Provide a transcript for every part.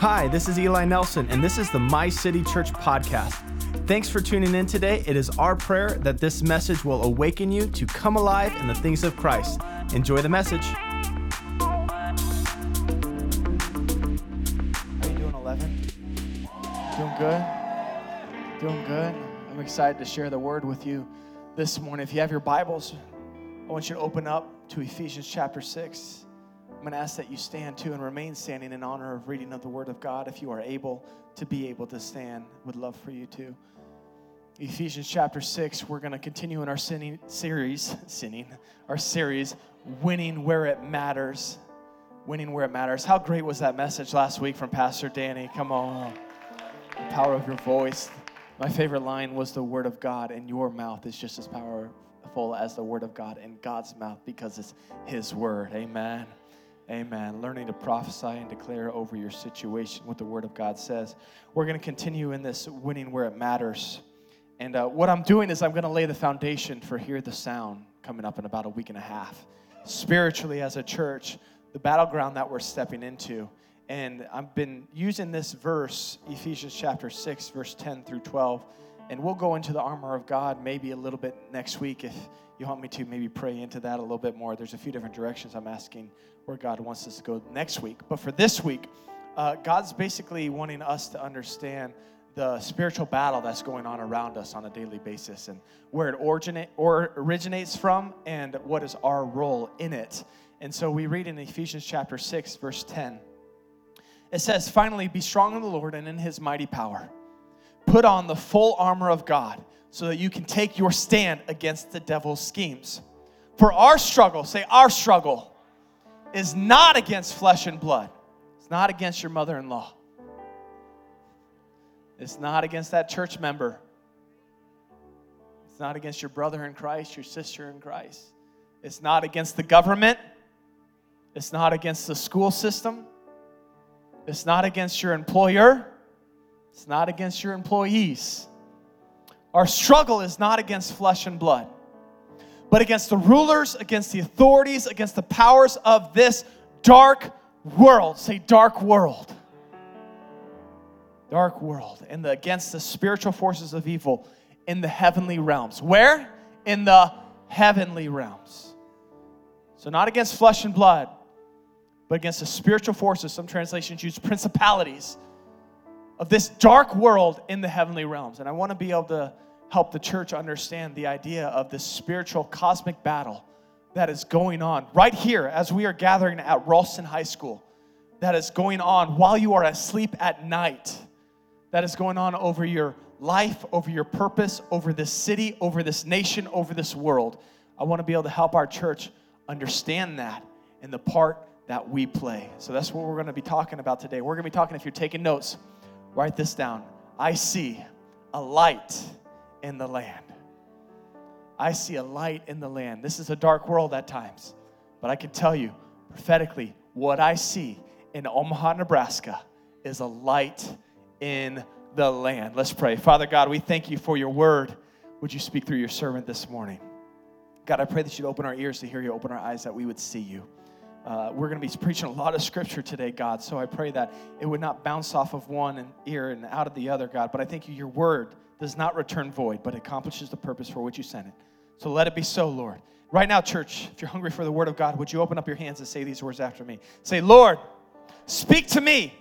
Hi, this is Eli Nelson, and this is the My City Church podcast. Thanks for tuning in today. It is our prayer that this message will awaken you to come alive in the things of Christ. Enjoy the message. How you doing, 11? Doing good? Doing good? I'm excited to share the word with you this morning. If you have your Bibles, I want you to open up to Ephesians chapter 6. I'm going to ask that you stand too and remain standing in honor of reading of the Word of God. If you are able to be able to stand, would love for you to. Ephesians chapter 6, we're going to continue in our sinning series, sinning, our series, Winning Where It Matters. Winning Where It Matters. How great was that message last week from Pastor Danny? Come on. The power of your voice. My favorite line was the Word of God, and your mouth is just as powerful as the Word of God in God's mouth because it's His Word. Amen. Amen. Learning to prophesy and declare over your situation what the Word of God says. We're going to continue in this winning where it matters. And uh, what I'm doing is I'm going to lay the foundation for Hear the Sound coming up in about a week and a half. Spiritually, as a church, the battleground that we're stepping into. And I've been using this verse, Ephesians chapter 6, verse 10 through 12. And we'll go into the armor of God maybe a little bit next week if you want me to maybe pray into that a little bit more. There's a few different directions I'm asking where God wants us to go next week. But for this week, uh, God's basically wanting us to understand the spiritual battle that's going on around us on a daily basis and where it originate, or originates from and what is our role in it. And so we read in Ephesians chapter 6, verse 10. It says, Finally, be strong in the Lord and in his mighty power. Put on the full armor of God so that you can take your stand against the devil's schemes. For our struggle, say, our struggle is not against flesh and blood, it's not against your mother in law, it's not against that church member, it's not against your brother in Christ, your sister in Christ, it's not against the government, it's not against the school system, it's not against your employer, it's not against your employees. Our struggle is not against flesh and blood, but against the rulers, against the authorities, against the powers of this dark world. Say, dark world. Dark world. And the, against the spiritual forces of evil in the heavenly realms. Where? In the heavenly realms. So, not against flesh and blood, but against the spiritual forces. Some translations use principalities of this dark world in the heavenly realms. And I want to be able to help the church understand the idea of this spiritual cosmic battle that is going on right here as we are gathering at Ralston High School, that is going on while you are asleep at night, that is going on over your life, over your purpose, over this city, over this nation, over this world. I want to be able to help our church understand that and the part that we play. So that's what we're going to be talking about today. We're going to be talking, if you're taking notes, write this down. I see a light in the land. I see a light in the land. This is a dark world at times, but I can tell you prophetically what I see in Omaha, Nebraska is a light in the land. Let's pray. Father God, we thank you for your word. Would you speak through your servant this morning? God, I pray that you'd open our ears to hear you, open our eyes that we would see you. Uh, we're going to be preaching a lot of scripture today, God. So I pray that it would not bounce off of one ear and out of the other, God. But I thank you, your word does not return void, but accomplishes the purpose for which you sent it. So let it be so, Lord. Right now, church, if you're hungry for the word of God, would you open up your hands and say these words after me? Say, Lord, speak to me.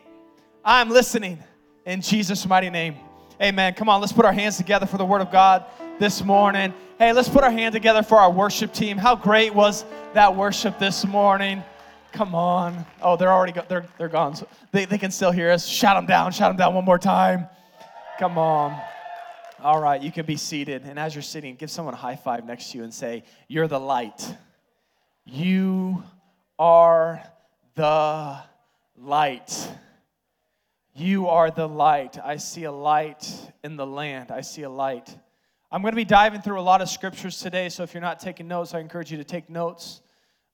I'm listening in Jesus' mighty name. Amen. Come on, let's put our hands together for the word of God this morning. Hey, let's put our hand together for our worship team. How great was that worship this morning? Come on. Oh, they're already go- they're they're gone. So they, they can still hear us. Shout them down. Shout them down one more time. Come on. All right, you can be seated. And as you're sitting, give someone a high five next to you and say, You're the light. You are the light. You are the light. I see a light in the land. I see a light. I'm going to be diving through a lot of scriptures today, so if you're not taking notes, I encourage you to take notes.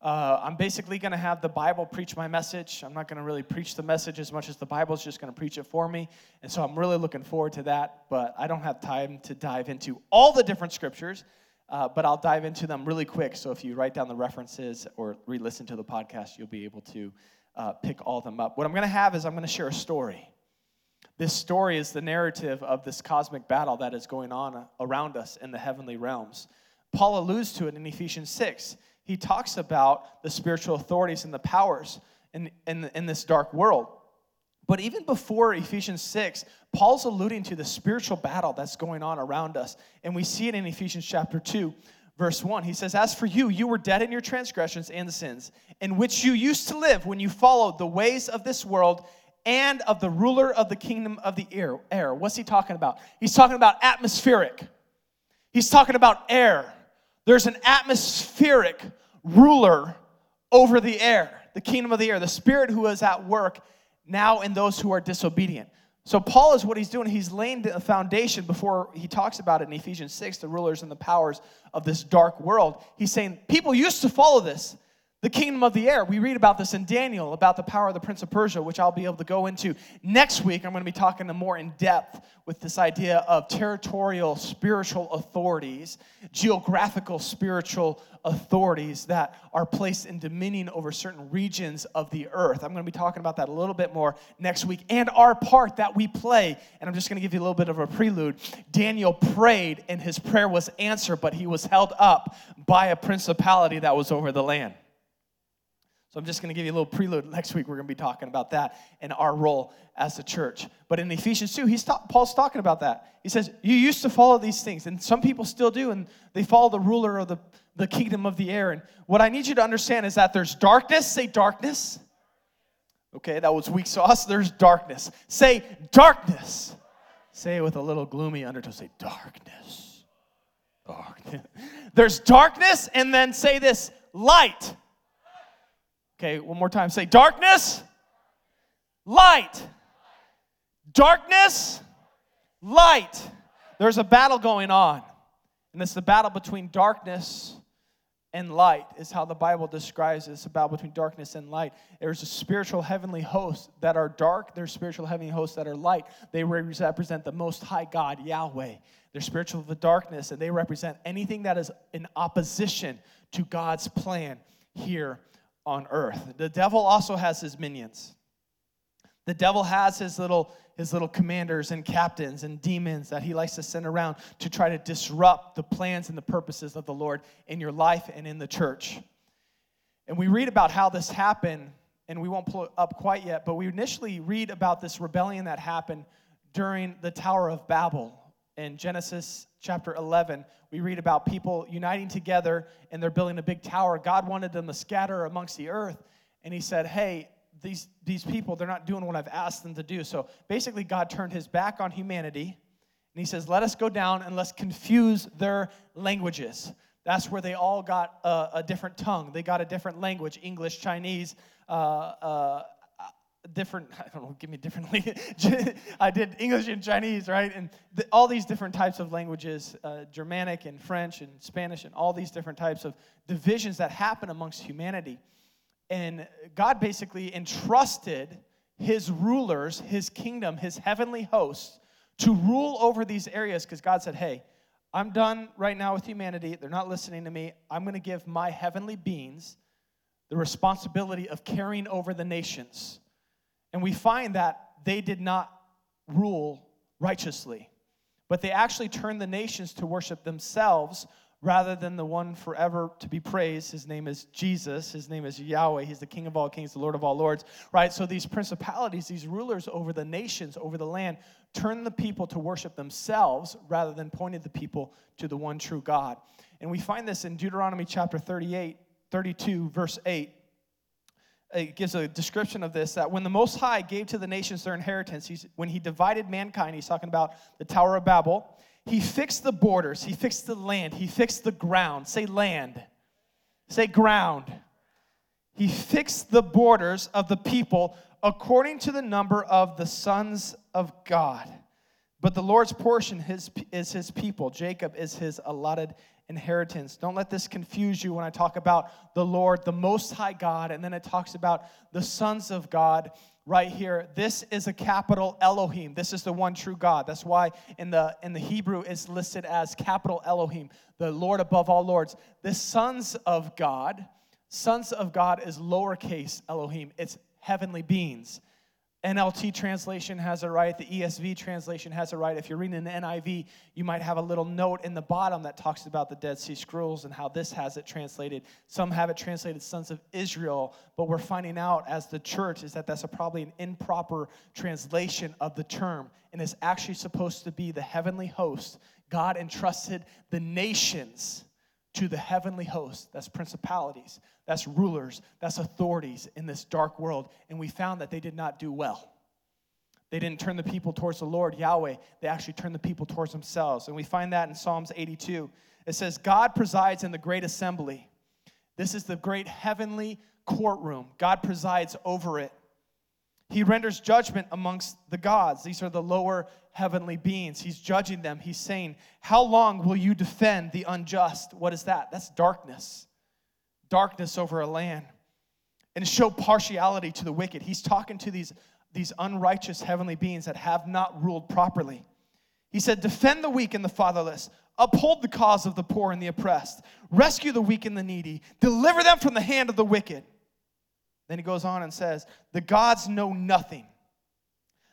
Uh, I'm basically going to have the Bible preach my message. I'm not going to really preach the message as much as the Bible's just going to preach it for me. And so I'm really looking forward to that, but I don't have time to dive into all the different scriptures. uh, but I'll dive into them really quick. So if you write down the references or re listen to the podcast, you'll be able to uh, pick all of them up. What I'm going to have is I'm going to share a story. This story is the narrative of this cosmic battle that is going on around us in the heavenly realms. Paul alludes to it in Ephesians 6. He talks about the spiritual authorities and the powers in, in, in this dark world. But even before Ephesians 6, Paul's alluding to the spiritual battle that's going on around us. And we see it in Ephesians chapter 2, verse 1. He says, As for you, you were dead in your transgressions and sins, in which you used to live when you followed the ways of this world and of the ruler of the kingdom of the air. air. What's he talking about? He's talking about atmospheric. He's talking about air. There's an atmospheric ruler over the air, the kingdom of the air, the spirit who is at work now in those who are disobedient. So, Paul is what he's doing. He's laying the foundation before he talks about it in Ephesians 6, the rulers and the powers of this dark world. He's saying, People used to follow this the kingdom of the air. We read about this in Daniel, about the power of the prince of Persia, which I'll be able to go into next week. I'm going to be talking more in depth with this idea of territorial spiritual authorities, geographical spiritual authorities that are placed in dominion over certain regions of the earth. I'm going to be talking about that a little bit more next week and our part that we play. And I'm just going to give you a little bit of a prelude. Daniel prayed, and his prayer was answered, but he was held up by a principality that was over the land. So I'm just going to give you a little prelude. Next week we're going to be talking about that and our role as a church. But in Ephesians 2, he's ta- Paul's talking about that. He says, You used to follow these things, and some people still do, and they follow the ruler of the, the kingdom of the air. And what I need you to understand is that there's darkness. Say darkness. Okay, that was weak sauce. There's darkness. Say darkness. Say it with a little gloomy undertone. Say darkness. Darkness. There's darkness, and then say this light. Okay, one more time. Say darkness, light. Darkness, light. There's a battle going on. And it's the battle between darkness and light, is how the Bible describes it. It's a battle between darkness and light. There's a spiritual heavenly host that are dark, there's spiritual heavenly hosts that are light. They represent the most high God, Yahweh. They're spiritual of the darkness, and they represent anything that is in opposition to God's plan here on earth. The devil also has his minions. The devil has his little, his little commanders and captains and demons that he likes to send around to try to disrupt the plans and the purposes of the Lord in your life and in the church. And we read about how this happened, and we won't pull it up quite yet, but we initially read about this rebellion that happened during the Tower of Babel in Genesis chapter 11, we read about people uniting together and they're building a big tower. God wanted them to scatter amongst the earth, and He said, Hey, these, these people, they're not doing what I've asked them to do. So basically, God turned His back on humanity, and He says, Let us go down and let's confuse their languages. That's where they all got a, a different tongue. They got a different language English, Chinese, uh, uh, different i don't know give me differently i did english and chinese right? And all these different types of languages uh, germanic and french and spanish and all these different types of divisions that happen amongst humanity. And god basically entrusted his rulers his kingdom his heavenly hosts to rule over these areas because god said hey i'm done right now with humanity. They're not listening to me. I'm going to give my heavenly beings the responsibility of carrying over the nations and we find that they did not rule righteously, but they actually turned the nations to worship themselves rather than the one forever to be praised. His name is Jesus. His name is Yahweh. He's the King of all kings, the Lord of all lords, right? So these principalities, these rulers over the nations, over the land, turned the people to worship themselves rather than pointed the people to the one true God. And we find this in Deuteronomy chapter 38, 32, verse 8 it gives a description of this that when the Most High gave to the nations their inheritance, he's, when he divided mankind, he's talking about the Tower of Babel, he fixed the borders, he fixed the land, he fixed the ground. Say land, say ground. He fixed the borders of the people according to the number of the sons of God. But the Lord's portion is his people. Jacob is his allotted inheritance. Don't let this confuse you when I talk about the Lord, the Most High God, and then it talks about the sons of God right here. This is a capital Elohim. This is the one true God. That's why in the in the Hebrew it's listed as capital Elohim, the Lord above all lords. The sons of God, sons of God is lowercase Elohim. It's heavenly beings. NLT translation has it right. The ESV translation has it right. If you're reading the NIV, you might have a little note in the bottom that talks about the Dead Sea Scrolls and how this has it translated. Some have it translated sons of Israel, but we're finding out as the church is that that's probably an improper translation of the term and is actually supposed to be the heavenly host. God entrusted the nations to the heavenly host. That's principalities, that's rulers, that's authorities in this dark world. And we found that they did not do well. They didn't turn the people towards the Lord, Yahweh. They actually turned the people towards themselves. And we find that in Psalms 82. It says, God presides in the great assembly. This is the great heavenly courtroom. God presides over it. He renders judgment amongst the gods. These are the lower heavenly beings. He's judging them. He's saying, How long will you defend the unjust? What is that? That's darkness. Darkness over a land. And show partiality to the wicked. He's talking to these, these unrighteous heavenly beings that have not ruled properly. He said, Defend the weak and the fatherless. Uphold the cause of the poor and the oppressed. Rescue the weak and the needy. Deliver them from the hand of the wicked. Then he goes on and says, The gods know nothing.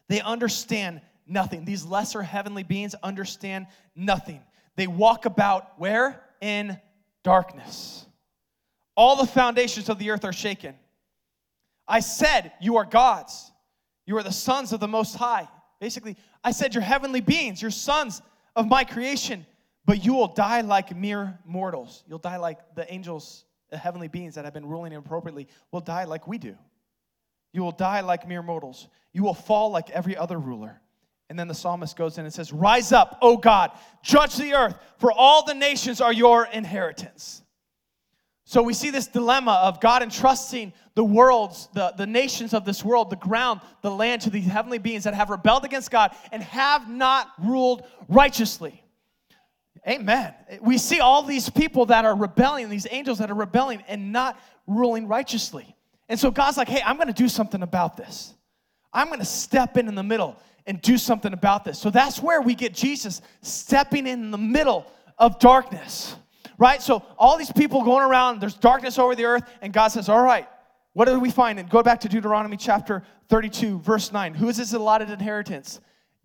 They understand nothing. These lesser heavenly beings understand nothing. They walk about where? In darkness. All the foundations of the earth are shaken. I said, You are gods. You are the sons of the Most High. Basically, I said, You're heavenly beings. You're sons of my creation, but you will die like mere mortals. You'll die like the angels, heavenly beings that have been ruling inappropriately, will die like we do. You will die like mere mortals. You will fall like every other ruler. And then the psalmist goes in and says, Rise up, O God, judge the earth, for all the nations are your inheritance. So we see this dilemma of God entrusting the worlds, the, the nations of this world, the ground, the land to these heavenly beings that have rebelled against God and have not ruled righteously. Amen. We see all these people that are rebelling, these angels that are rebelling and not ruling righteously. And so God's like, hey, I'm going to do something about this. I'm going to step in in the middle and do something about this. So that's where we get Jesus stepping in the middle of darkness, right? So all these people going around, there's darkness over the earth, and God says, All right, what do we find? And go back to Deuteronomy chapter 32, verse 9. Who is this allotted inheritance?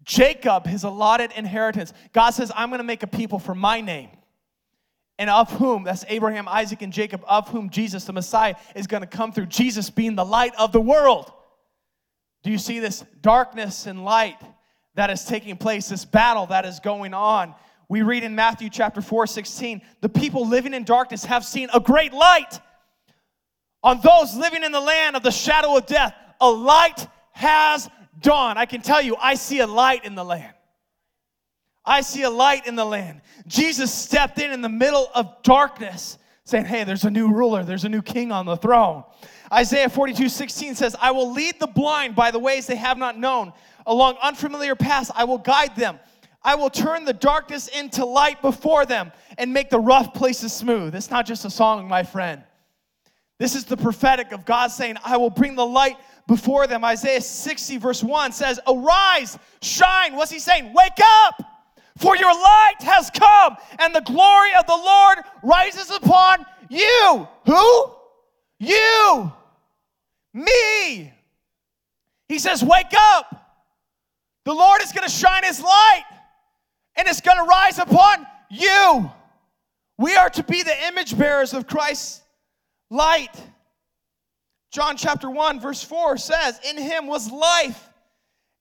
Jacob, his allotted inheritance. God says, I'm going to make a people for my name. And of whom, that's Abraham, Isaac, and Jacob, of whom Jesus, the Messiah, is going to come through. Jesus being the light of the world. Do you see this darkness and light that is taking place, this battle that is going on? We read in Matthew chapter 4, 16, the people living in darkness have seen a great light. On those living in the land of the shadow of death, a light has dawned. I can tell you, I see a light in the land. I see a light in the land. Jesus stepped in in the middle of darkness, saying, Hey, there's a new ruler, there's a new king on the throne. Isaiah 42 16 says, I will lead the blind by the ways they have not known. Along unfamiliar paths, I will guide them. I will turn the darkness into light before them and make the rough places smooth. It's not just a song, my friend. This is the prophetic of God saying, I will bring the light before them. Isaiah 60, verse 1 says, Arise, shine. What's he saying? Wake up, for your light has come, and the glory of the Lord rises upon you. Who? You, me. He says, Wake up. The Lord is going to shine his light and it's going to rise upon you. We are to be the image bearers of Christ's light. John chapter 1, verse 4 says, In him was life,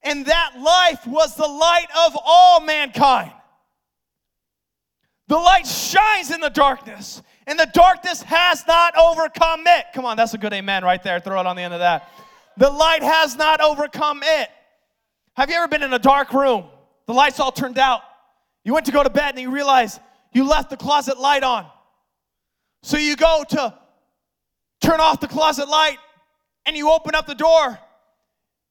and that life was the light of all mankind. The light shines in the darkness, and the darkness has not overcome it. Come on, that's a good amen right there. Throw it on the end of that. The light has not overcome it. Have you ever been in a dark room? The lights all turned out. You went to go to bed and you realize you left the closet light on. So you go to turn off the closet light and you open up the door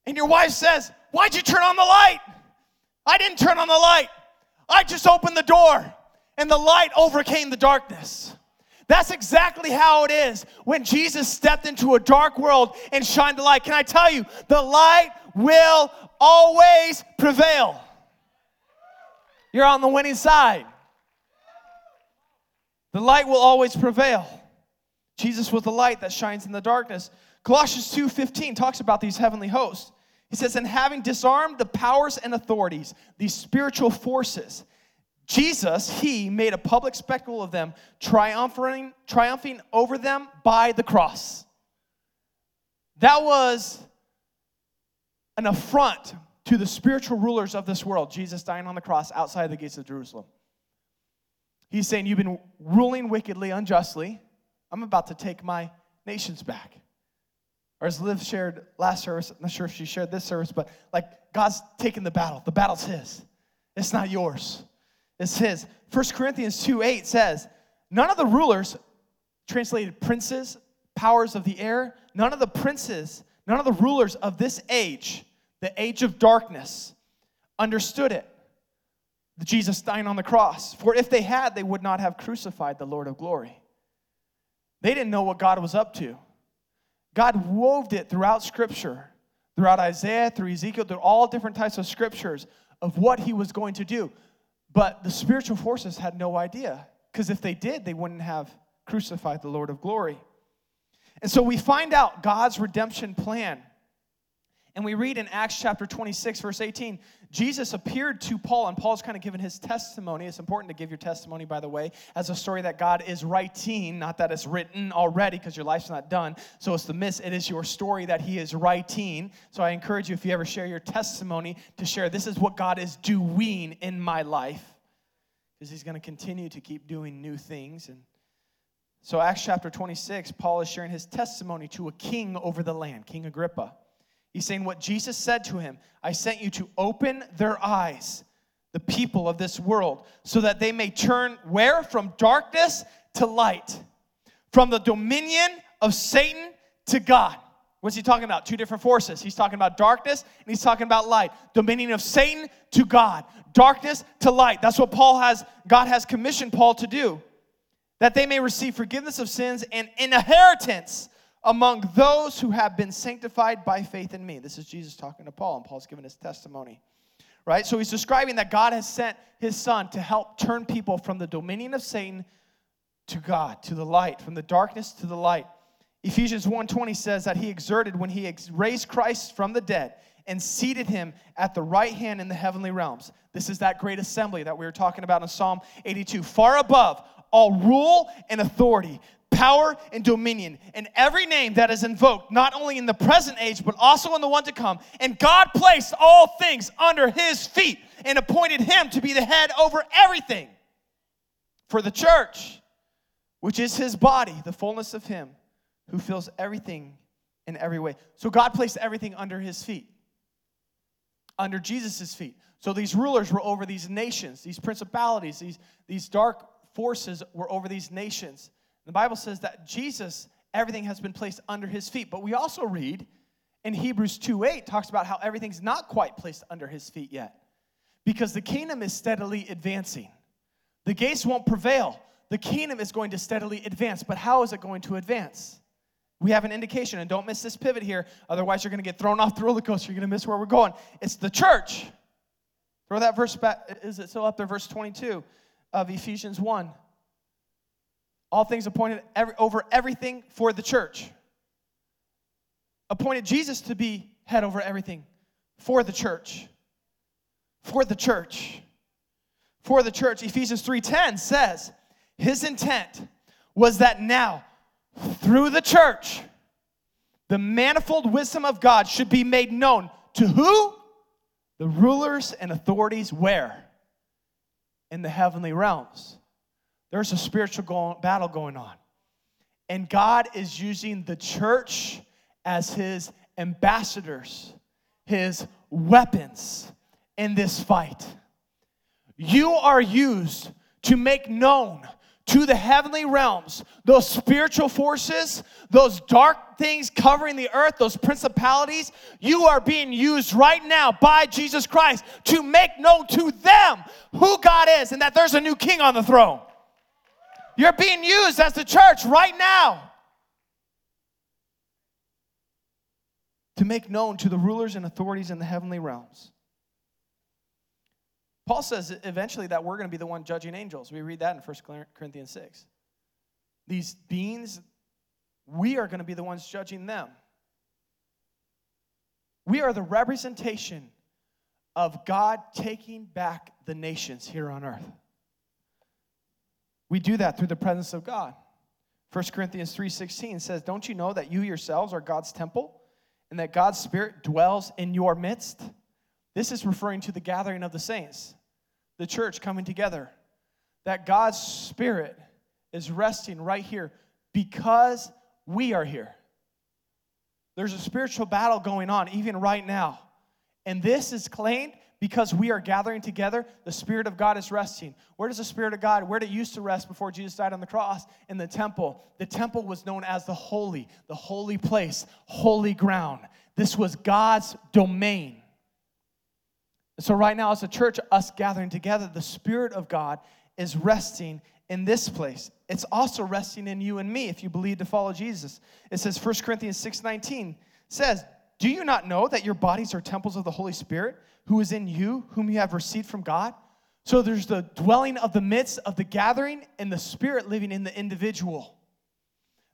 and your wife says, Why'd you turn on the light? I didn't turn on the light. I just opened the door and the light overcame the darkness. That's exactly how it is when Jesus stepped into a dark world and shined the light. Can I tell you, the light will always prevail. You're on the winning side. The light will always prevail. Jesus was the light that shines in the darkness. Colossians 2:15 talks about these heavenly hosts. He says, "And having disarmed the powers and authorities, these spiritual forces, Jesus, he made a public spectacle of them, triumphing, triumphing over them by the cross." That was an affront to the spiritual rulers of this world, Jesus dying on the cross outside the gates of Jerusalem. He's saying, You've been ruling wickedly, unjustly. I'm about to take my nations back. Or as Liv shared last service, I'm not sure if she shared this service, but like God's taking the battle. The battle's His, it's not yours, it's His. 1 Corinthians 2 8 says, None of the rulers, translated princes, powers of the air, none of the princes, none of the rulers of this age, the age of darkness, understood it. Jesus dying on the cross. For if they had, they would not have crucified the Lord of glory. They didn't know what God was up to. God wove it throughout Scripture, throughout Isaiah, through Ezekiel, through all different types of scriptures of what he was going to do. But the spiritual forces had no idea, because if they did, they wouldn't have crucified the Lord of glory. And so we find out God's redemption plan and we read in Acts chapter 26, verse 18, Jesus appeared to Paul, and Paul's kind of given his testimony. It's important to give your testimony, by the way, as a story that God is writing, not that it's written already because your life's not done. So it's the miss, it is your story that he is writing. So I encourage you, if you ever share your testimony, to share this is what God is doing in my life. Because he's going to continue to keep doing new things. And so, Acts chapter 26, Paul is sharing his testimony to a king over the land, King Agrippa. He's saying what Jesus said to him I sent you to open their eyes, the people of this world, so that they may turn where? From darkness to light, from the dominion of Satan to God. What's he talking about? Two different forces. He's talking about darkness and he's talking about light. Dominion of Satan to God, darkness to light. That's what Paul has, God has commissioned Paul to do. That they may receive forgiveness of sins and inheritance among those who have been sanctified by faith in me. This is Jesus talking to Paul, and Paul's giving his testimony. Right? So he's describing that God has sent his son to help turn people from the dominion of Satan to God, to the light, from the darkness to the light. Ephesians 1:20 says that he exerted when he raised Christ from the dead and seated him at the right hand in the heavenly realms. This is that great assembly that we were talking about in Psalm 82, far above all rule and authority, power and dominion, and every name that is invoked, not only in the present age, but also in the one to come. And God placed all things under his feet and appointed him to be the head over everything for the church, which is his body, the fullness of him who fills everything in every way. So God placed everything under his feet, under Jesus' feet. So these rulers were over these nations, these principalities, these, these dark forces were over these nations. The Bible says that Jesus, everything has been placed under his feet. But we also read in Hebrews 2 8 talks about how everything's not quite placed under his feet yet. Because the kingdom is steadily advancing. The gates won't prevail. The kingdom is going to steadily advance. But how is it going to advance? We have an indication, and don't miss this pivot here, otherwise, you're going to get thrown off the roller coaster. You're going to miss where we're going. It's the church. Throw that verse back. Is it still up there? Verse 22 of Ephesians 1. All things appointed every, over everything for the church. Appointed Jesus to be head over everything for the church. For the church. For the church. Ephesians 3:10 says, his intent was that now through the church the manifold wisdom of God should be made known to who? The rulers and authorities where? In the heavenly realms. There's a spiritual go- battle going on. And God is using the church as his ambassadors, his weapons in this fight. You are used to make known to the heavenly realms, those spiritual forces, those dark things covering the earth, those principalities, you are being used right now by Jesus Christ to make known to them who God is and that there's a new king on the throne. You're being used as the church right now to make known to the rulers and authorities in the heavenly realms. Paul says eventually that we're going to be the one judging angels. We read that in 1 Corinthians 6. These beings, we are going to be the ones judging them. We are the representation of God taking back the nations here on earth. We do that through the presence of God. 1 Corinthians 3:16 says, "Don't you know that you yourselves are God's temple and that God's spirit dwells in your midst?" This is referring to the gathering of the saints, the church coming together. That God's spirit is resting right here because we are here. There's a spiritual battle going on even right now. And this is claimed because we are gathering together, the Spirit of God is resting. Where does the Spirit of God, where did it used to rest before Jesus died on the cross? In the temple. The temple was known as the holy, the holy place, holy ground. This was God's domain. So, right now, as a church, us gathering together, the Spirit of God is resting in this place. It's also resting in you and me if you believe to follow Jesus. It says 1 Corinthians 6:19 says, "Do you not know that your bodies are temples of the Holy Spirit who is in you, whom you have received from God. So there's the dwelling of the midst of the gathering and the spirit living in the individual.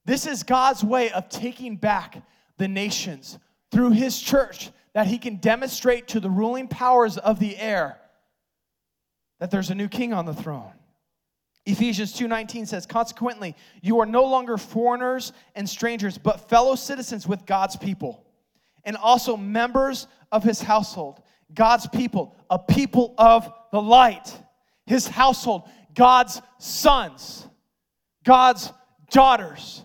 This is God's way of taking back the nations through his church that he can demonstrate to the ruling powers of the air that there's a new king on the throne. Ephesians 2:19 says, "Consequently, you are no longer foreigners and strangers, but fellow citizens with God's people, and also members of his household." God's people, a people of the light. His household, God's sons, God's daughters.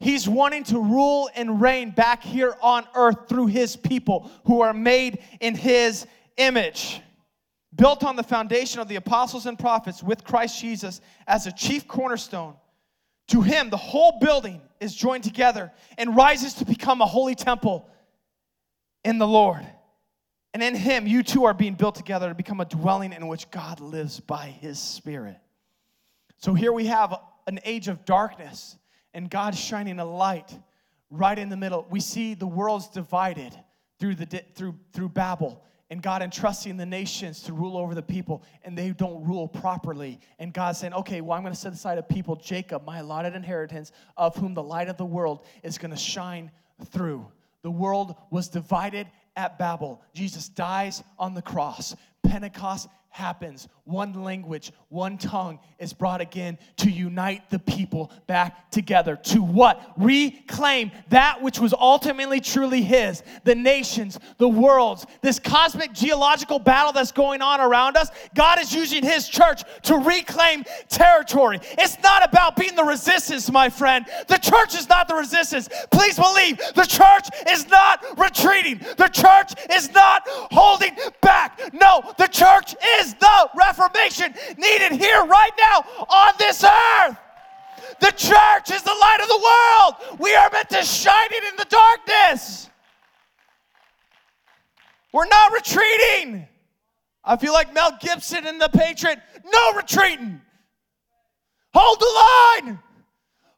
He's wanting to rule and reign back here on earth through his people who are made in his image. Built on the foundation of the apostles and prophets with Christ Jesus as a chief cornerstone. To him, the whole building is joined together and rises to become a holy temple in the Lord. And in him, you two are being built together to become a dwelling in which God lives by his Spirit. So here we have an age of darkness, and God shining a light right in the middle. We see the world's divided through, the, through, through Babel, and God entrusting the nations to rule over the people, and they don't rule properly. And God saying, okay, well, I'm going to set aside a people, Jacob, my allotted inheritance, of whom the light of the world is going to shine through. The world was divided at Babel. Jesus dies on the cross. Pentecost happens. One language, one tongue is brought again to unite the people back together. To what? Reclaim that which was ultimately truly His. The nations, the worlds, this cosmic geological battle that's going on around us. God is using His church to reclaim territory. It's not about being the resistance, my friend. The church is not the resistance. Please believe the church is not retreating, the church is not holding back. No, the church is the reformation needed here right now on this earth. The church is the light of the world. We are meant to shine it in the darkness. We're not retreating. I feel like Mel Gibson in The Patriot. No retreating. Hold the line.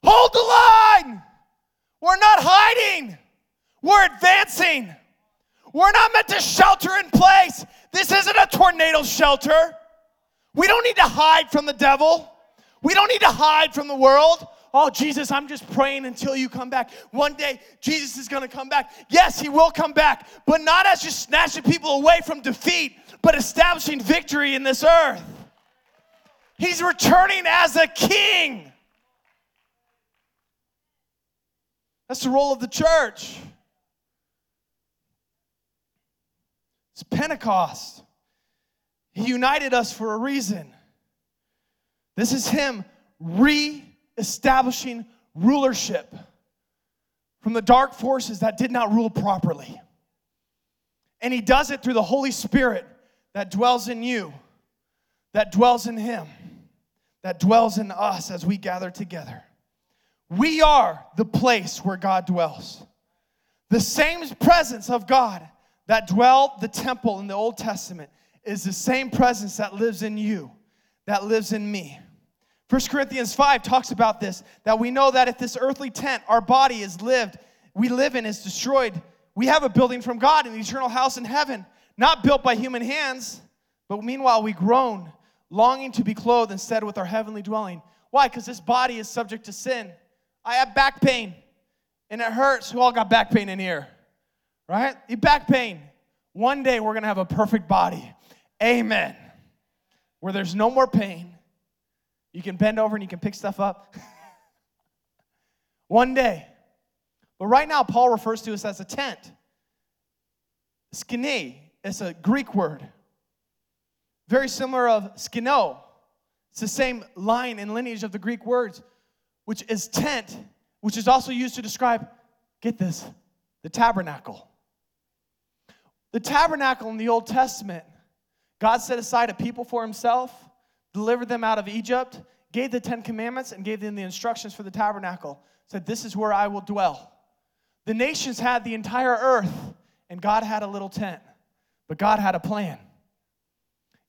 Hold the line. We're not hiding. We're advancing. We're not meant to shelter in place. This isn't a tornado shelter. We don't need to hide from the devil. We don't need to hide from the world. Oh, Jesus, I'm just praying until you come back. One day, Jesus is gonna come back. Yes, he will come back, but not as just snatching people away from defeat, but establishing victory in this earth. He's returning as a king. That's the role of the church. It's Pentecost. He united us for a reason. This is Him re establishing rulership from the dark forces that did not rule properly. And He does it through the Holy Spirit that dwells in you, that dwells in Him. that dwells in us as we gather together. We are the place where God dwells. The same presence of God that dwelled the temple in the Old Testament is the same presence that lives in you, that lives in me. 1 Corinthians 5 talks about this that we know that if this earthly tent, our body is lived, we live in, is destroyed, we have a building from God, an eternal house in heaven, not built by human hands, but meanwhile we groan, longing to be clothed instead with our heavenly dwelling. Why? Because this body is subject to sin. I have back pain, and it hurts. Who all got back pain in here? Right? You back pain. One day we're gonna have a perfect body. Amen. Where there's no more pain. You can bend over and you can pick stuff up. One day. But right now, Paul refers to us as a tent. Skine is a Greek word. Very similar of skino. It's the same line and lineage of the Greek words, which is tent, which is also used to describe, get this, the tabernacle. The tabernacle in the Old Testament, God set aside a people for himself, delivered them out of Egypt, gave the Ten Commandments, and gave them the instructions for the tabernacle. Said, This is where I will dwell. The nations had the entire earth, and God had a little tent. But God had a plan.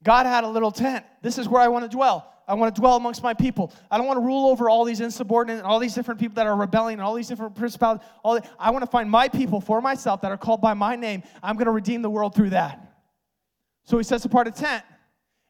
God had a little tent. This is where I want to dwell. I want to dwell amongst my people. I don't want to rule over all these insubordinate and all these different people that are rebelling and all these different principalities. All the, I want to find my people for myself that are called by my name. I'm going to redeem the world through that. So he sets apart a tent.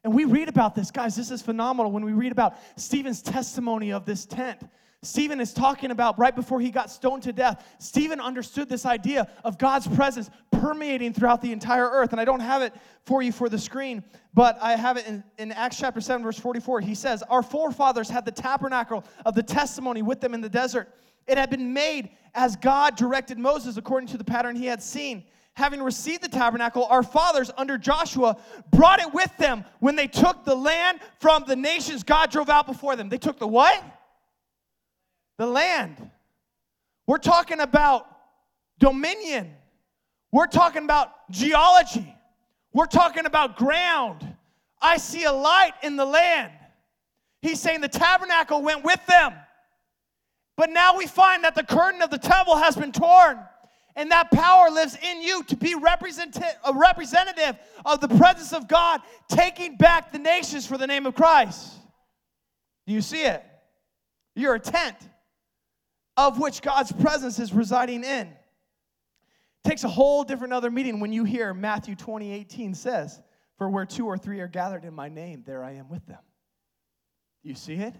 And we read about this. Guys, this is phenomenal when we read about Stephen's testimony of this tent. Stephen is talking about right before he got stoned to death. Stephen understood this idea of God's presence permeating throughout the entire earth. And I don't have it for you for the screen, but I have it in, in Acts chapter 7, verse 44. He says, Our forefathers had the tabernacle of the testimony with them in the desert. It had been made as God directed Moses according to the pattern he had seen. Having received the tabernacle, our fathers under Joshua brought it with them when they took the land from the nations God drove out before them. They took the what? The land. We're talking about dominion. We're talking about geology. We're talking about ground. I see a light in the land. He's saying the tabernacle went with them. But now we find that the curtain of the temple has been torn, and that power lives in you to be represent- a representative of the presence of God, taking back the nations for the name of Christ. Do you see it? You're a tent of which God's presence is residing in. It takes a whole different other meaning when you hear Matthew 20, 18 says, For where two or three are gathered in my name, there I am with them. You see it?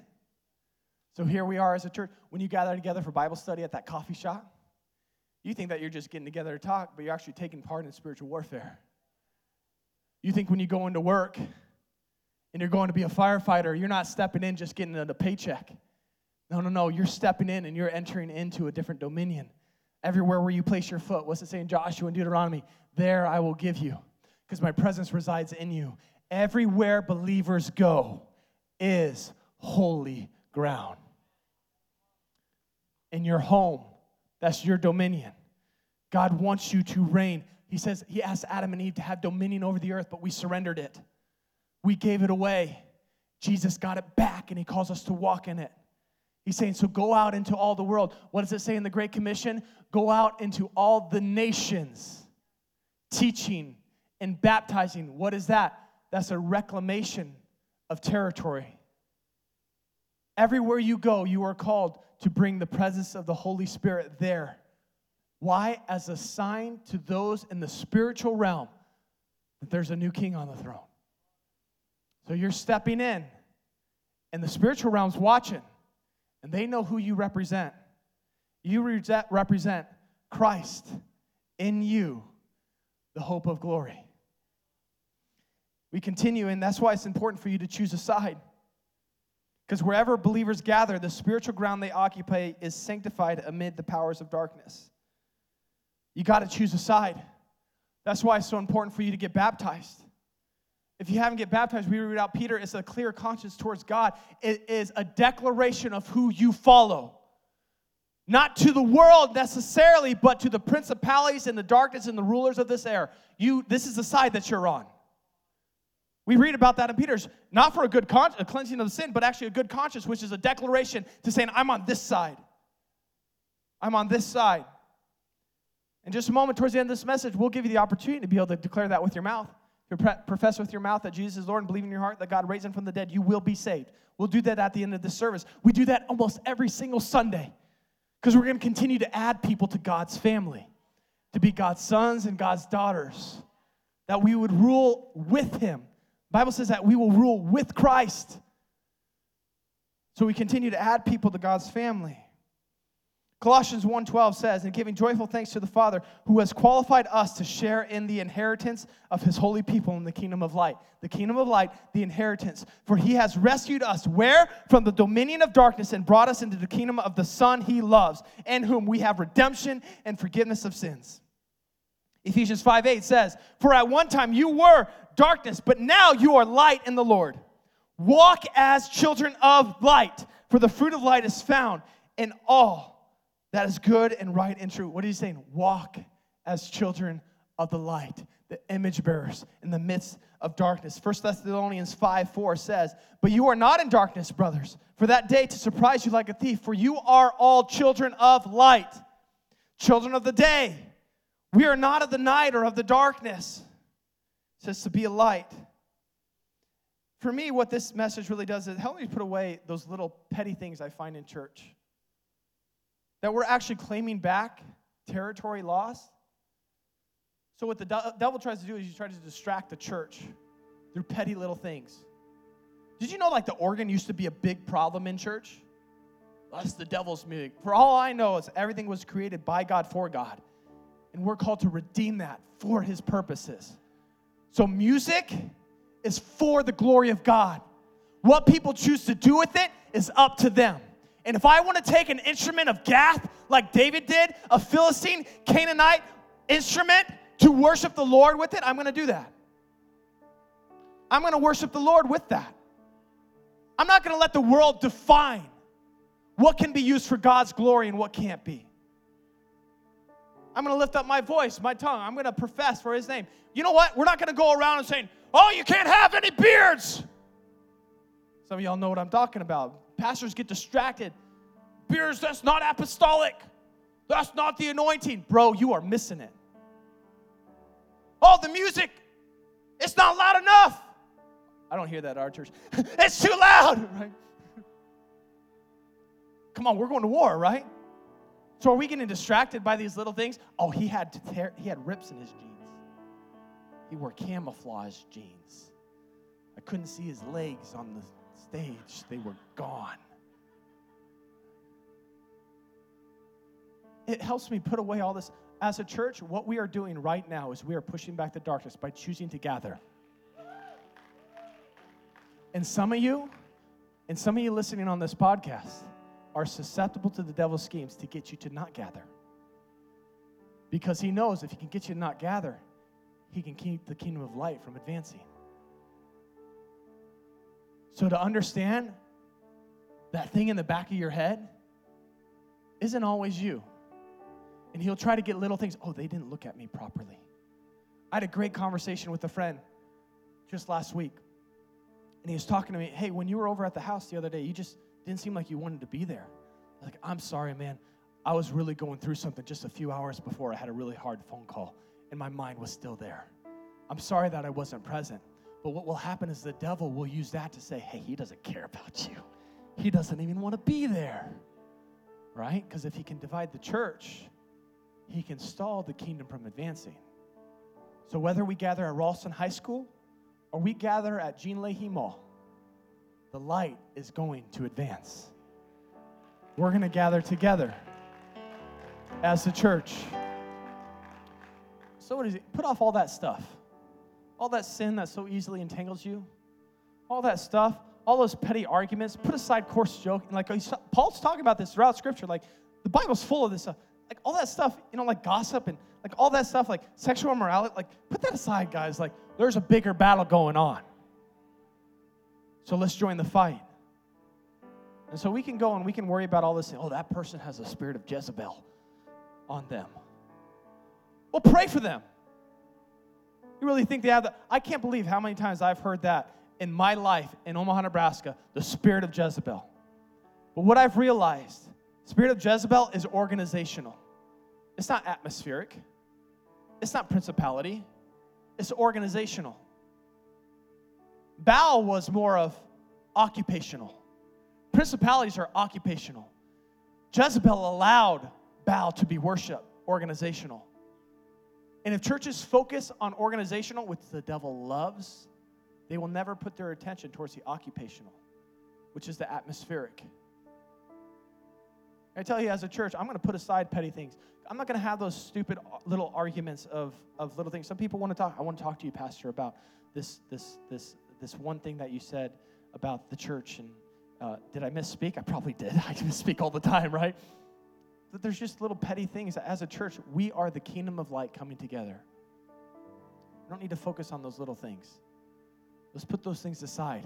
So here we are as a church. When you gather together for Bible study at that coffee shop, you think that you're just getting together to talk, but you're actually taking part in spiritual warfare. You think when you go into work and you're going to be a firefighter, you're not stepping in just getting a paycheck. No, no, no. You're stepping in and you're entering into a different dominion. Everywhere where you place your foot, what's it saying, Joshua and Deuteronomy? There I will give you, because my presence resides in you. Everywhere believers go is holy ground. In your home, that's your dominion. God wants you to reign. He says, He asked Adam and Eve to have dominion over the earth, but we surrendered it. We gave it away. Jesus got it back, and He calls us to walk in it. He's saying, so go out into all the world. What does it say in the Great Commission? Go out into all the nations, teaching and baptizing. What is that? That's a reclamation of territory. Everywhere you go, you are called to bring the presence of the Holy Spirit there. Why? As a sign to those in the spiritual realm that there's a new king on the throne. So you're stepping in, and the spiritual realm's watching and they know who you represent. You represent Christ in you, the hope of glory. We continue, and that's why it's important for you to choose a side. Because wherever believers gather, the spiritual ground they occupy is sanctified amid the powers of darkness. You got to choose a side. That's why it's so important for you to get baptized. If you haven't get baptized, we read out Peter, it's a clear conscience towards God. It is a declaration of who you follow. Not to the world necessarily, but to the principalities and the darkness and the rulers of this air. You, this is the side that you're on. We read about that in Peter's, not for a good con- a cleansing of the sin, but actually a good conscience, which is a declaration to saying, I'm on this side. I'm on this side. In just a moment, towards the end of this message, we'll give you the opportunity to be able to declare that with your mouth. If you profess with your mouth that Jesus is Lord and believe in your heart that God raised him from the dead, you will be saved. We'll do that at the end of this service. We do that almost every single Sunday because we're going to continue to add people to God's family, to be God's sons and God's daughters, that we would rule with him. The Bible says that we will rule with Christ. So we continue to add people to God's family. Colossians 1:12 says, "And giving joyful thanks to the Father who has qualified us to share in the inheritance of his holy people in the kingdom of light." The kingdom of light, the inheritance. For he has rescued us where from the dominion of darkness and brought us into the kingdom of the Son he loves, in whom we have redemption and forgiveness of sins. Ephesians 5:8 says, "For at one time you were darkness, but now you are light in the Lord. Walk as children of light, for the fruit of light is found in all that is good and right and true. What are you saying? Walk as children of the light, the image bearers in the midst of darkness. 1 Thessalonians 5 4 says, But you are not in darkness, brothers, for that day to surprise you like a thief, for you are all children of light, children of the day. We are not of the night or of the darkness. It says to be a light. For me, what this message really does is help me put away those little petty things I find in church that we're actually claiming back territory lost. So, what the devil tries to do is he tries to distract the church through petty little things. Did you know, like, the organ used to be a big problem in church? That's the devil's music. For all I know, is everything was created by God for God. And we're called to redeem that for his purposes. So, music is for the glory of God. What people choose to do with it is up to them. And if I want to take an instrument of Gath, like David did, a Philistine, Canaanite instrument, to worship the Lord with it, I'm going to do that. I'm going to worship the Lord with that. I'm not going to let the world define what can be used for God's glory and what can't be. I'm going to lift up my voice, my tongue. I'm going to profess for his name. You know what? We're not going to go around and saying, oh, you can't have any beards. Some of y'all know what I'm talking about. Pastors get distracted. Beers, that's not apostolic. That's not the anointing. Bro, you are missing it. Oh, the music, it's not loud enough. I don't hear that at our church. it's too loud, right? Come on, we're going to war, right? So are we getting distracted by these little things? Oh, he had tear, he had rips in his jeans. He wore camouflage jeans. I couldn't see his legs on the stage, they were gone. It helps me put away all this. As a church, what we are doing right now is we are pushing back the darkness by choosing to gather. And some of you, and some of you listening on this podcast, are susceptible to the devil's schemes to get you to not gather. Because he knows if he can get you to not gather, he can keep the kingdom of light from advancing. So to understand that thing in the back of your head isn't always you. And he'll try to get little things. Oh, they didn't look at me properly. I had a great conversation with a friend just last week. And he was talking to me, hey, when you were over at the house the other day, you just didn't seem like you wanted to be there. Like, I'm sorry, man. I was really going through something just a few hours before I had a really hard phone call, and my mind was still there. I'm sorry that I wasn't present. But what will happen is the devil will use that to say, hey, he doesn't care about you. He doesn't even want to be there. Right? Because if he can divide the church, he can stall the kingdom from advancing. So whether we gather at Ralston High School or we gather at Gene Leahy Mall, the light is going to advance. We're going to gather together as the church. So what is it? Put off all that stuff all that sin that so easily entangles you, all that stuff, all those petty arguments, put aside coarse joking. Like Paul's talking about this throughout Scripture. Like the Bible's full of this stuff. Like all that stuff, you know, like gossip and like all that stuff, like sexual immorality. Like put that aside, guys. Like there's a bigger battle going on. So let's join the fight. And so we can go and we can worry about all this. Oh, that person has a spirit of Jezebel on them. Well, pray for them. You really think they have that? I can't believe how many times I've heard that in my life in Omaha, Nebraska, the spirit of Jezebel. But what I've realized, spirit of Jezebel is organizational. It's not atmospheric. It's not principality. It's organizational. Baal was more of occupational. Principalities are occupational. Jezebel allowed Baal to be worship organizational. And if churches focus on organizational, which the devil loves, they will never put their attention towards the occupational, which is the atmospheric. I tell you, as a church, I'm going to put aside petty things. I'm not going to have those stupid little arguments of, of little things. Some people want to talk. I want to talk to you, Pastor, about this, this, this, this one thing that you said about the church. And uh, did I misspeak? I probably did. I misspeak all the time, right? But there's just little petty things. As a church, we are the kingdom of light coming together. We don't need to focus on those little things. Let's put those things aside.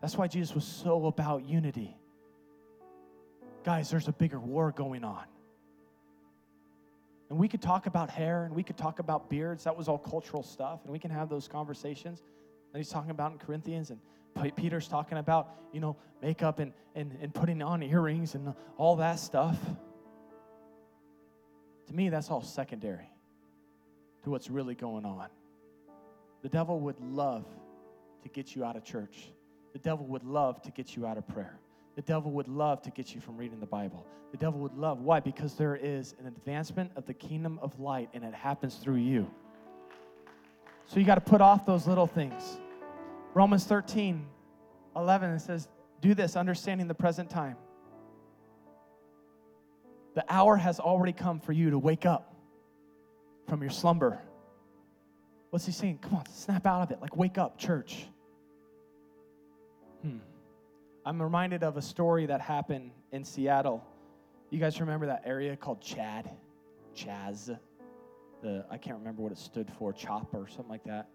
That's why Jesus was so about unity. Guys, there's a bigger war going on. And we could talk about hair and we could talk about beards. That was all cultural stuff. And we can have those conversations that he's talking about in Corinthians. And Peter's talking about, you know, makeup and, and, and putting on earrings and all that stuff. To me, that's all secondary to what's really going on. The devil would love to get you out of church. The devil would love to get you out of prayer. The devil would love to get you from reading the Bible. The devil would love. Why? Because there is an advancement of the kingdom of light and it happens through you. So you got to put off those little things. Romans 13, 11, it says, Do this, understanding the present time. The hour has already come for you to wake up from your slumber. What's he saying? Come on, snap out of it. Like, wake up, church. Hmm. I'm reminded of a story that happened in Seattle. You guys remember that area called Chad? Chaz. The, I can't remember what it stood for, CHOP or something like that,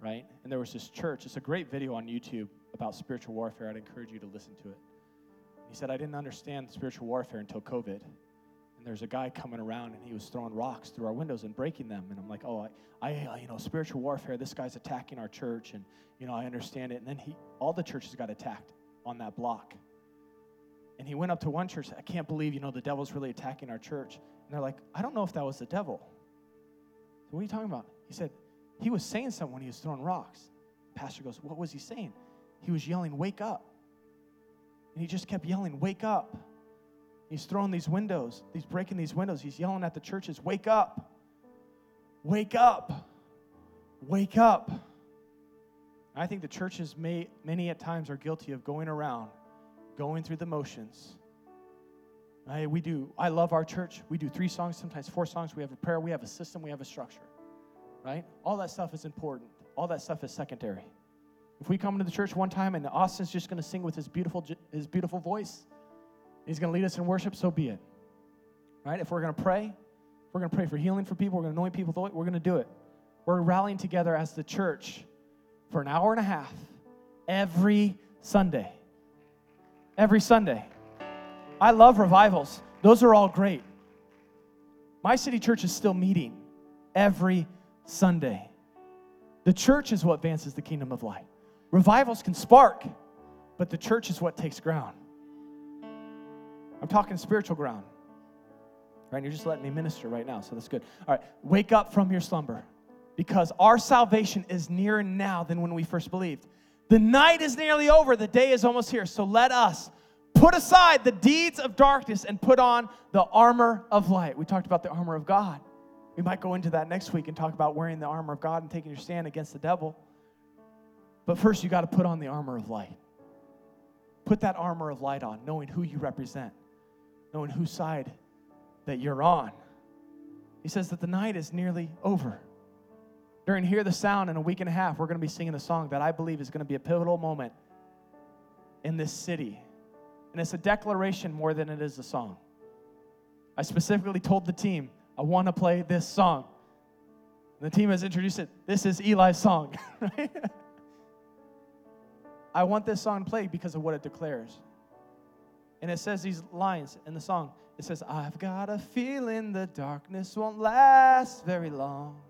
right? And there was this church. It's a great video on YouTube about spiritual warfare. I'd encourage you to listen to it. He said, I didn't understand spiritual warfare until COVID. And there's a guy coming around and he was throwing rocks through our windows and breaking them. And I'm like, oh, I, I you know, spiritual warfare, this guy's attacking our church. And, you know, I understand it. And then he, all the churches got attacked on that block. And he went up to one church, I can't believe, you know, the devil's really attacking our church. And they're like, I don't know if that was the devil. What are you talking about? He said, he was saying something when he was throwing rocks. pastor goes, what was he saying? He was yelling, wake up. And he just kept yelling, Wake up. He's throwing these windows, he's breaking these windows. He's yelling at the churches, Wake up. Wake up. Wake up. I think the churches may, many at times are guilty of going around, going through the motions. I, we do. I love our church. We do three songs, sometimes four songs. We have a prayer. We have a system. We have a structure. Right? All that stuff is important. All that stuff is secondary. If we come into the church one time and Austin's just going to sing with his beautiful, his beautiful voice, he's going to lead us in worship, so be it. Right? If we're going to pray, we're going to pray for healing for people, we're going to anoint people, we're going to do it. We're rallying together as the church for an hour and a half every Sunday. Every Sunday. I love revivals, those are all great. My city church is still meeting every Sunday. The church is what advances the kingdom of light. Revivals can spark, but the church is what takes ground. I'm talking spiritual ground. Right? You're just letting me minister right now, so that's good. All right, wake up from your slumber because our salvation is nearer now than when we first believed. The night is nearly over, the day is almost here. So let us put aside the deeds of darkness and put on the armor of light. We talked about the armor of God. We might go into that next week and talk about wearing the armor of God and taking your stand against the devil. But first, you got to put on the armor of light. Put that armor of light on, knowing who you represent, knowing whose side that you're on. He says that the night is nearly over. During Hear the Sound in a week and a half, we're going to be singing a song that I believe is going to be a pivotal moment in this city. And it's a declaration more than it is a song. I specifically told the team, I want to play this song. And the team has introduced it. This is Eli's song. I want this song played because of what it declares. And it says these lines in the song. It says, I've got a feeling the darkness won't last very long.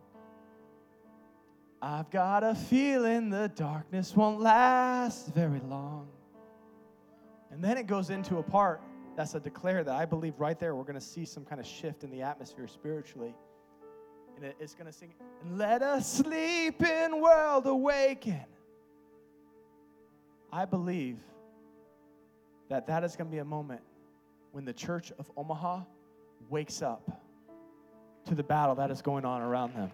I've got a feeling the darkness won't last very long. And then it goes into a part that's a declare that I believe right there we're going to see some kind of shift in the atmosphere spiritually. And it's going to sing, and let us sleep in world awaken. I believe that that is going to be a moment when the church of Omaha wakes up to the battle that is going on around them.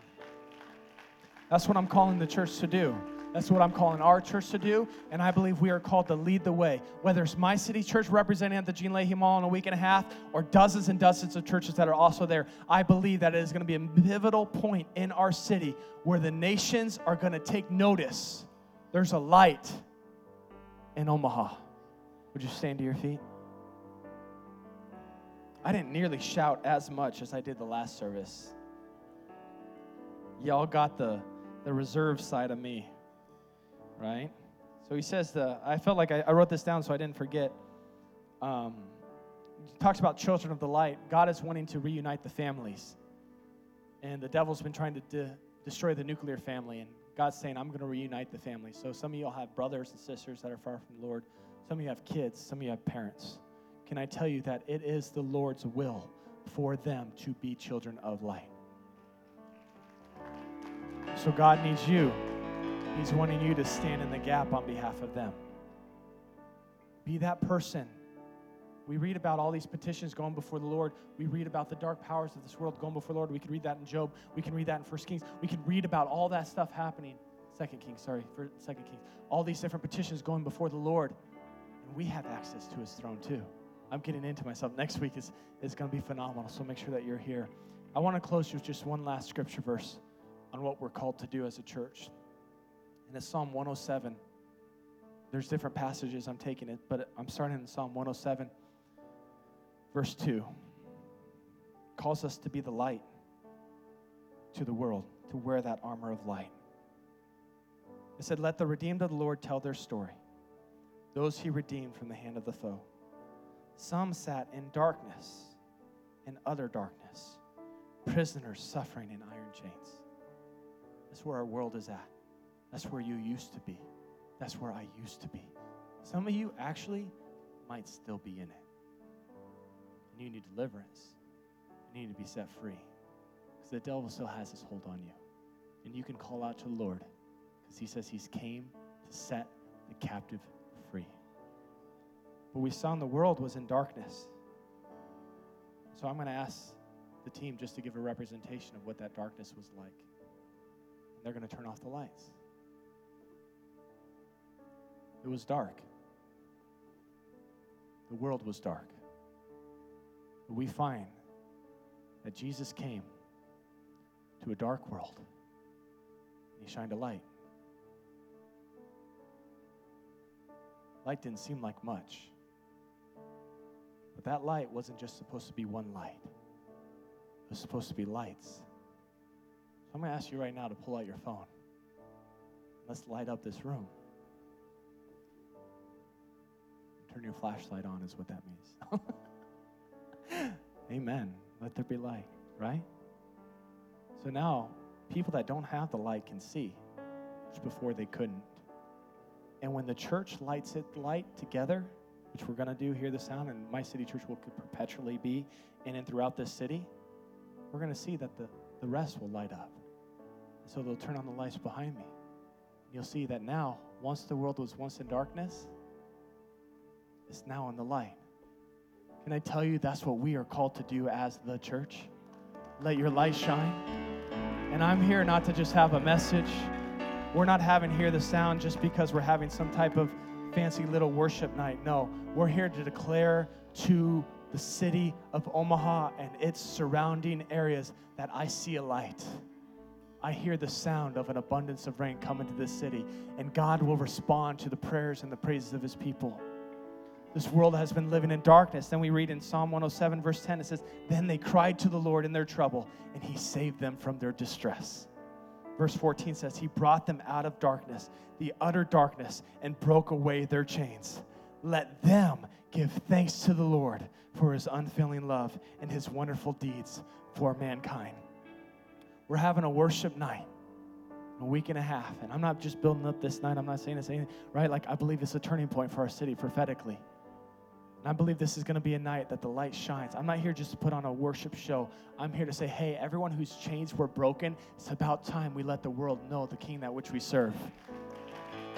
That's what I'm calling the church to do. That's what I'm calling our church to do, and I believe we are called to lead the way. Whether it's my city church representing at the Gene Leahy Mall in a week and a half, or dozens and dozens of churches that are also there, I believe that it is going to be a pivotal point in our city where the nations are going to take notice. There's a light in Omaha. Would you stand to your feet? I didn't nearly shout as much as I did the last service. Y'all got the, the reserve side of me right? So he says, the, I felt like I, I wrote this down so I didn't forget. Um, talks about children of the light. God is wanting to reunite the families. And the devil's been trying to de- destroy the nuclear family. And God's saying, I'm going to reunite the family. So some of you all have brothers and sisters that are far from the Lord. Some of you have kids. Some of you have parents. Can I tell you that it is the Lord's will for them to be children of light? So God needs you He's wanting you to stand in the gap on behalf of them. Be that person. We read about all these petitions going before the Lord. We read about the dark powers of this world going before the Lord. We can read that in Job. We can read that in First Kings. We can read about all that stuff happening. Second Kings, sorry, for Second Kings. All these different petitions going before the Lord. And we have access to his throne too. I'm getting into myself. Next week is, is going to be phenomenal, so make sure that you're here. I want to close with just one last scripture verse on what we're called to do as a church and it's Psalm 107. There's different passages I'm taking it, but I'm starting in Psalm 107, verse 2. calls us to be the light to the world, to wear that armor of light. It said, Let the redeemed of the Lord tell their story, those he redeemed from the hand of the foe. Some sat in darkness and utter darkness, prisoners suffering in iron chains. That's where our world is at. That's where you used to be. That's where I used to be. Some of you actually might still be in it. And you need deliverance. You need to be set free. Because the devil still has his hold on you. And you can call out to the Lord because he says he's came to set the captive free. But we saw in the world was in darkness. So I'm going to ask the team just to give a representation of what that darkness was like. And they're going to turn off the lights. It was dark. The world was dark. We find that Jesus came to a dark world he shined a light. Light didn't seem like much. But that light wasn't just supposed to be one light, it was supposed to be lights. So I'm going to ask you right now to pull out your phone. Let's light up this room. Turn your flashlight on, is what that means. Amen. Let there be light, right? So now, people that don't have the light can see, which before they couldn't. And when the church lights it light together, which we're going to do Hear the Sound, and my city church will perpetually be in and throughout this city, we're going to see that the, the rest will light up. So they'll turn on the lights behind me. You'll see that now, once the world was once in darkness, it's now in the light. Can I tell you that's what we are called to do as the church? Let your light shine. And I'm here not to just have a message. We're not having Hear the Sound just because we're having some type of fancy little worship night. No, we're here to declare to the city of Omaha and its surrounding areas that I see a light. I hear the sound of an abundance of rain coming to this city, and God will respond to the prayers and the praises of his people. This world has been living in darkness. Then we read in Psalm 107, verse 10, it says, Then they cried to the Lord in their trouble, and he saved them from their distress. Verse 14 says, He brought them out of darkness, the utter darkness, and broke away their chains. Let them give thanks to the Lord for his unfailing love and his wonderful deeds for mankind. We're having a worship night. a week and a half. And I'm not just building up this night, I'm not saying this anything, right? Like, I believe it's a turning point for our city prophetically. I believe this is going to be a night that the light shines. I'm not here just to put on a worship show. I'm here to say, hey, everyone whose chains were broken, it's about time we let the world know the King that which we serve.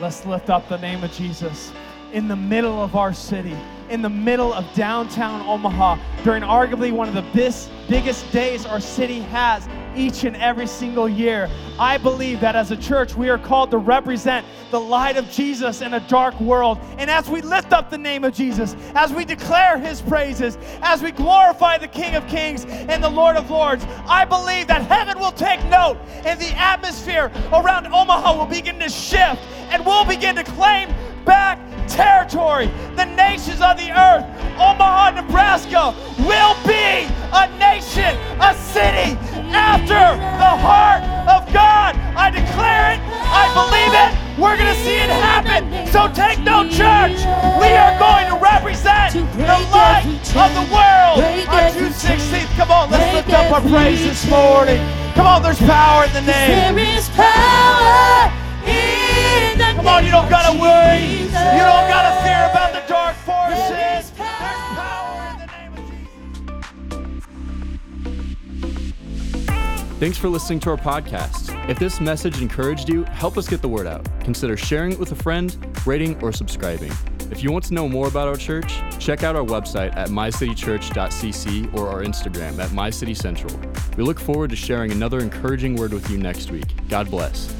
Let's lift up the name of Jesus in the middle of our city, in the middle of downtown Omaha, during arguably one of the bis- biggest days our city has each and every single year. I believe that as a church, we are called to represent the light of Jesus in a dark world. And as we lift up the name of Jesus, as we declare his praises, as we glorify the King of Kings and the Lord of Lords, I believe that heaven will take note and the atmosphere around Omaha will begin to shift and we'll begin to claim back territory, the nations of the earth. Omaha, Nebraska will be a nation, a city after the heart of God. I declare it, I believe it, we're going to see it happen. So take no church. We are going to represent the light of the world on June 16th. Come on, let's lift up our praise this morning. Come on, there's power in the name. There is power in the Come on, you don't gotta worry. You don't gotta fear about the dark forces. There's power in the name of Jesus. Thanks for listening to our podcast. If this message encouraged you, help us get the word out. Consider sharing it with a friend, rating, or subscribing. If you want to know more about our church, check out our website at mycitychurch.cc or our Instagram at mycitycentral. We look forward to sharing another encouraging word with you next week. God bless.